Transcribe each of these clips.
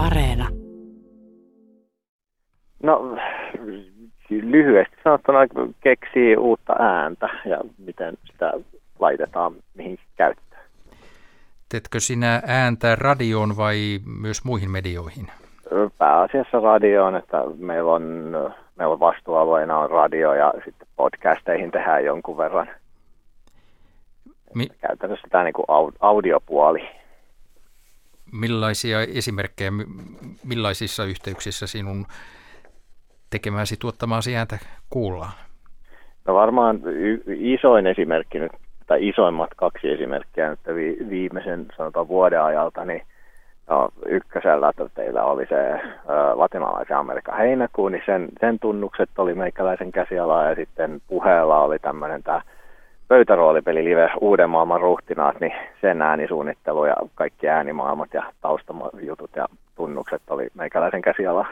Areena. No lyhyesti sanottuna keksii uutta ääntä ja miten sitä laitetaan mihin käyttöön. Teetkö sinä ääntä radioon vai myös muihin medioihin? Pääasiassa radioon, että meillä on, meillä on vastuualueena on radio ja sitten podcasteihin tehdään jonkun verran. Mi- Käytännössä tämä niin kuin audiopuoli. Millaisia esimerkkejä, millaisissa yhteyksissä sinun tekemäsi tuottamaasi ääntä kuullaan? No varmaan y- isoin esimerkki nyt, tai isoimmat kaksi esimerkkiä nyt vi- viimeisen sanotaan vuoden ajalta, niin no, ykkösellä teillä oli se ä, latinalaisen Amerikan heinäkuu, niin sen, sen tunnukset oli meikäläisen käsiala ja sitten puheella oli tämmöinen tämä pöytäroolipeli live Uuden maailman ruhtinaat, niin sen äänisuunnittelu ja kaikki äänimaailmat ja taustajutut ja tunnukset oli meikäläisen käsiala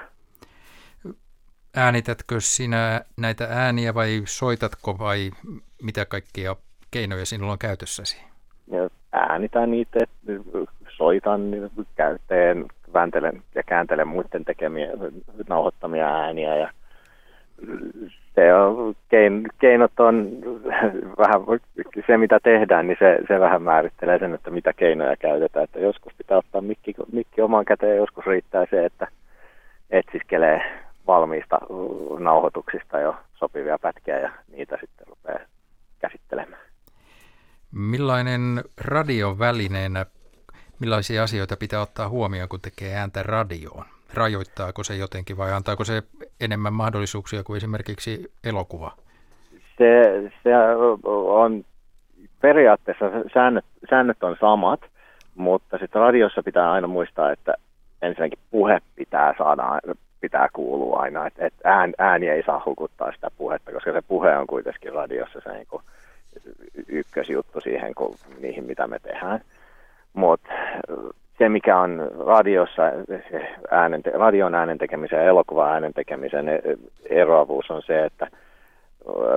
äänitätkö sinä näitä ääniä vai soitatko vai mitä kaikkia keinoja sinulla on käytössäsi? Äänitän niitä, soitan, käyteen, vääntelen ja kääntelen muiden tekemiä, nauhoittamia ääniä ja se on, kein, keinot on vähän, se mitä tehdään, niin se, se vähän määrittelee sen, että mitä keinoja käytetään. Että joskus pitää ottaa mikki, mikki omaan käteen joskus riittää se, että etsiskelee valmiista nauhoituksista jo sopivia pätkiä ja niitä sitten rupeaa käsittelemään. Millainen radiovälineenä, millaisia asioita pitää ottaa huomioon, kun tekee ääntä radioon? Rajoittaako se jotenkin vai antaako se enemmän mahdollisuuksia kuin esimerkiksi elokuva? Se, se on periaatteessa säännöt, säännöt on samat, mutta sitten radiossa pitää aina muistaa, että ensinnäkin puhe pitää saada pitää kuulua aina, että et ään, ääni ei saa hukuttaa sitä puhetta, koska se puhe on kuitenkin radiossa se niin ykkösjuttu siihen, kun, niihin mitä me tehdään. Mutta se, mikä on radiossa, äänen, radion äänen tekemisen ja elokuvan äänen tekemisen e, eroavuus on se, että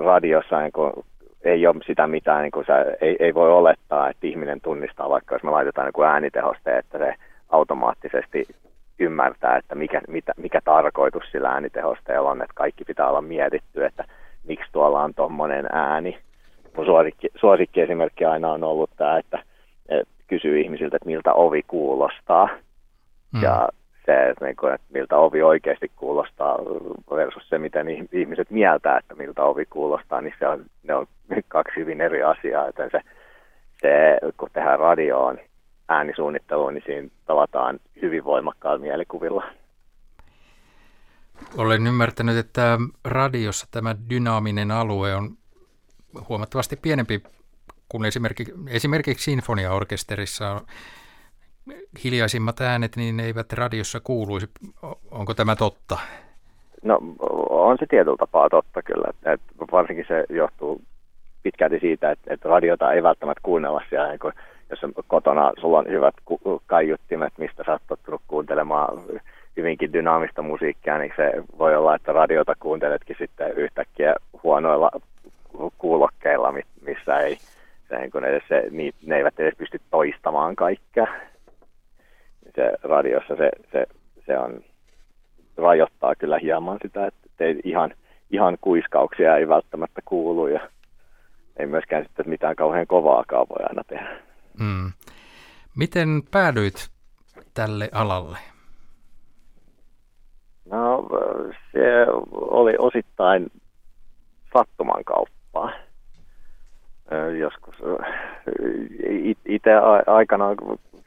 radiossa niin kun, ei ole sitä mitään, niin sä, ei, ei voi olettaa, että ihminen tunnistaa, vaikka jos me laitetaan niin äänitehoste, että se automaattisesti ymmärtää, että mikä, mitä, mikä tarkoitus sillä äänitehosteella on, että kaikki pitää olla mietitty, että miksi tuolla on tuommoinen ääni. Mun suosikki, suosikkiesimerkki aina on ollut tämä, että, että kysyy ihmisiltä, että miltä ovi kuulostaa. Mm. Ja se, että, niin kuin, että miltä ovi oikeasti kuulostaa versus se, miten ihmiset mieltää, että miltä ovi kuulostaa, niin se on, ne on kaksi hyvin eri asiaa. Joten se, se, kun tehdään radioon, äänisuunnitteluun, niin siinä tavataan hyvin voimakkaalla mielikuvilla. Olen ymmärtänyt, että radiossa tämä dynaaminen alue on huomattavasti pienempi kuin esimerkiksi, esimerkiksi sinfoniaorkesterissa hiljaisimmat äänet, niin ne eivät radiossa kuuluisi. Onko tämä totta? No on se tietyllä tapaa totta kyllä. Et varsinkin se johtuu pitkälti siitä, että, että radiota ei välttämättä kuunnella siellä niin jos on kotona sulla on hyvät kaiuttimet, mistä sä oot kuuntelemaan hyvinkin dynaamista musiikkia, niin se voi olla, että radiota kuunteletkin sitten yhtäkkiä huonoilla kuulokkeilla, missä ei, se, niin kun edes se, niin, ne eivät edes pysty toistamaan kaikkea. Se radiossa se, se, se on, rajoittaa kyllä hieman sitä, että ei ihan, ihan kuiskauksia ei välttämättä kuulu ja ei myöskään sitten mitään kauhean kovaakaan voi aina tehdä. Mm. Miten päädyit tälle alalle? No se oli osittain sattuman kauppaa. Joskus itse aikana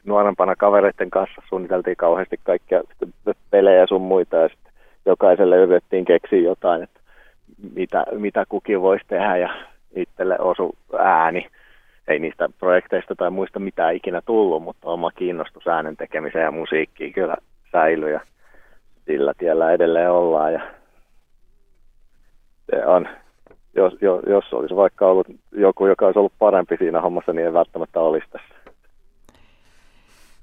nuorempana kavereiden kanssa suunniteltiin kauheasti kaikkia pelejä sun muita ja sitten jokaiselle yritettiin keksiä jotain, että mitä, mitä kukin voisi tehdä ja itselle osu ääni ei niistä projekteista tai muista mitään ikinä tullut, mutta oma kiinnostus äänen tekemiseen ja musiikkiin kyllä säilyi ja sillä tiellä edelleen ollaan. Ja se on, jos, jos, olisi vaikka ollut joku, joka olisi ollut parempi siinä hommassa, niin ei välttämättä olisi tässä.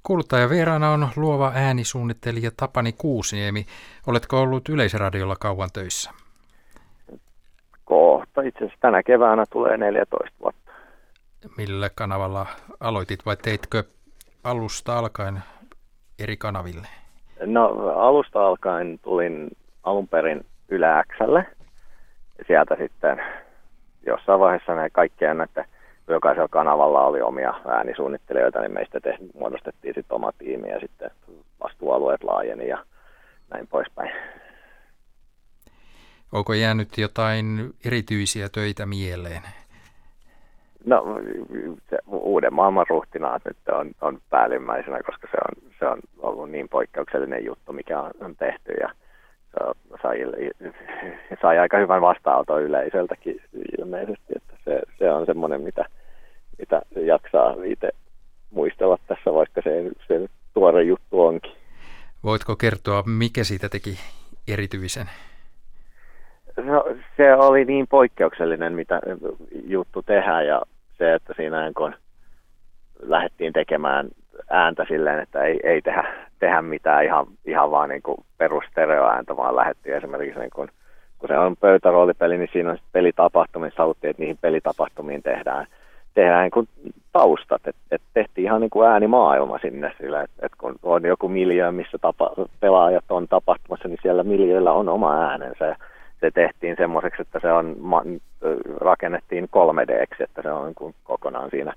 Kuuluttaja vieraana on luova äänisuunnittelija Tapani Kuusniemi. Oletko ollut Yleisradiolla kauan töissä? Kohta. Itse asiassa tänä keväänä tulee 14 vuotta millä kanavalla aloitit vai teitkö alusta alkaen eri kanaville? No alusta alkaen tulin alun perin Yle Xlle. Sieltä sitten jossain vaiheessa ne kaikkien näiden, jokaisella kanavalla oli omia äänisuunnittelijoita, niin meistä te, muodostettiin sitten oma tiimi ja sitten vastuualueet laajeni ja näin poispäin. Onko jäänyt jotain erityisiä töitä mieleen? No se uuden maailman ruhtinaat nyt on, on päällimmäisenä, koska se on, se on ollut niin poikkeuksellinen juttu, mikä on, on tehty ja se sai, sai aika hyvän vastaanoton yleisöltäkin ilmeisesti, että se, se on semmoinen, mitä, mitä jaksaa itse muistella tässä, vaikka se, se tuore juttu onkin. Voitko kertoa, mikä siitä teki erityisen? No, se oli niin poikkeuksellinen, mitä juttu tehdään ja se, että siinä kun lähdettiin tekemään ääntä silleen, että ei, ei tehdä, tehdä mitään ihan, ihan vaan niin kuin perustereoääntä, vaan lähdettiin esimerkiksi niin kuin, kun se on pöytäroolipeli, niin siinä on pelitapahtumissa, haluttiin, että niihin pelitapahtumiin tehdään, tehdään niin taustat, että et tehtiin ihan niin kuin äänimaailma sinne sillä, että et kun on joku miljö, missä tapa, pelaajat on tapahtumassa, niin siellä miljöillä on oma äänensä se tehtiin semmoiseksi, että se on, rakennettiin 3 d että se on niin kuin kokonaan siinä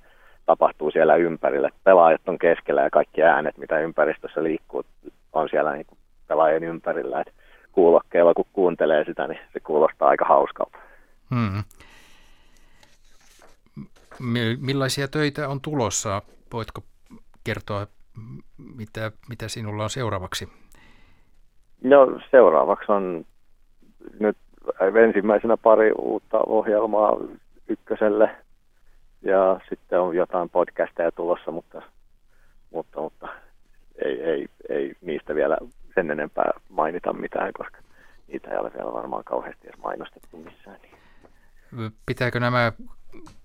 tapahtuu siellä ympärillä. Pelaajat on keskellä ja kaikki äänet, mitä ympäristössä liikkuu, on siellä niin kuin pelaajien ympärillä. Et kuulokkeilla, kun kuuntelee sitä, niin se kuulostaa aika hauskalta. Hmm. Millaisia töitä on tulossa? Voitko kertoa, mitä, mitä sinulla on seuraavaksi? No seuraavaksi on nyt ensimmäisenä pari uutta ohjelmaa ykköselle ja sitten on jotain podcasteja tulossa, mutta, mutta, mutta ei, ei, ei niistä vielä sen enempää mainita mitään, koska niitä ei ole vielä varmaan kauheasti edes mainostettu missään. Pitääkö nämä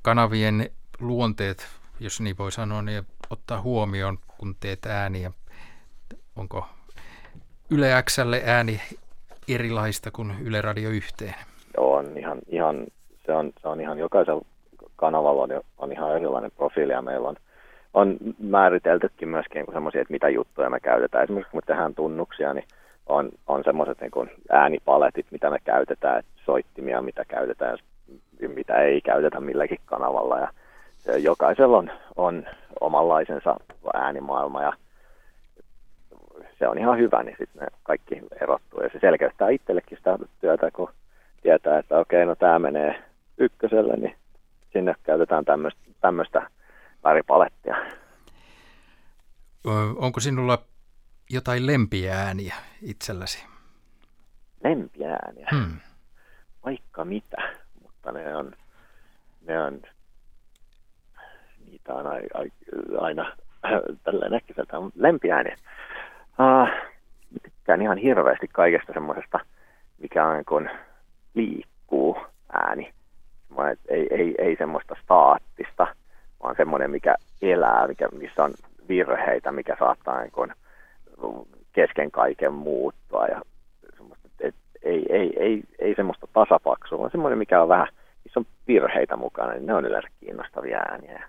kanavien luonteet, jos niin voi sanoa, niin ottaa huomioon, kun teet ääniä? Onko Yle Xlle ääni erilaista kuin Yle Radio yhteen? On ihan, ihan, se, on, se on ihan jokaisella kanavalla on, on ihan erilainen profiili ja meillä on, on määriteltykin myöskin niin semmoisia, että mitä juttuja me käytetään. Esimerkiksi kun me tehdään tunnuksia, niin on, on semmoiset niin äänipaletit, mitä me käytetään, soittimia, mitä käytetään, mitä ei käytetä milläkin kanavalla. Ja jokaisella on, on omanlaisensa äänimaailma ja se on ihan hyvä, niin sitten ne kaikki erottuu. Ja se selkeyttää itsellekin sitä työtä, kun tietää, että okei, no tämä menee ykköselle, niin sinne käytetään tämmöistä väripalettia. Onko sinulla jotain lempiääniä itselläsi? Lempiääniä? Hmm. Vaikka mitä, mutta ne on, ne on niitä on aina, aina tällä äkkiseltä lempiääniä. Uh, tykkään ihan hirveästi kaikesta semmoisesta, mikä on kun liikkuu ääni. Ei, ei, ei semmoista staattista, vaan semmoinen, mikä elää, mikä, missä on virheitä, mikä saattaa niin kesken kaiken muuttua. Ja ei, ei, ei, ei semmoista tasapaksua, vaan semmoinen, mikä on vähän, missä on virheitä mukana, niin ne on yleensä kiinnostavia ääniä.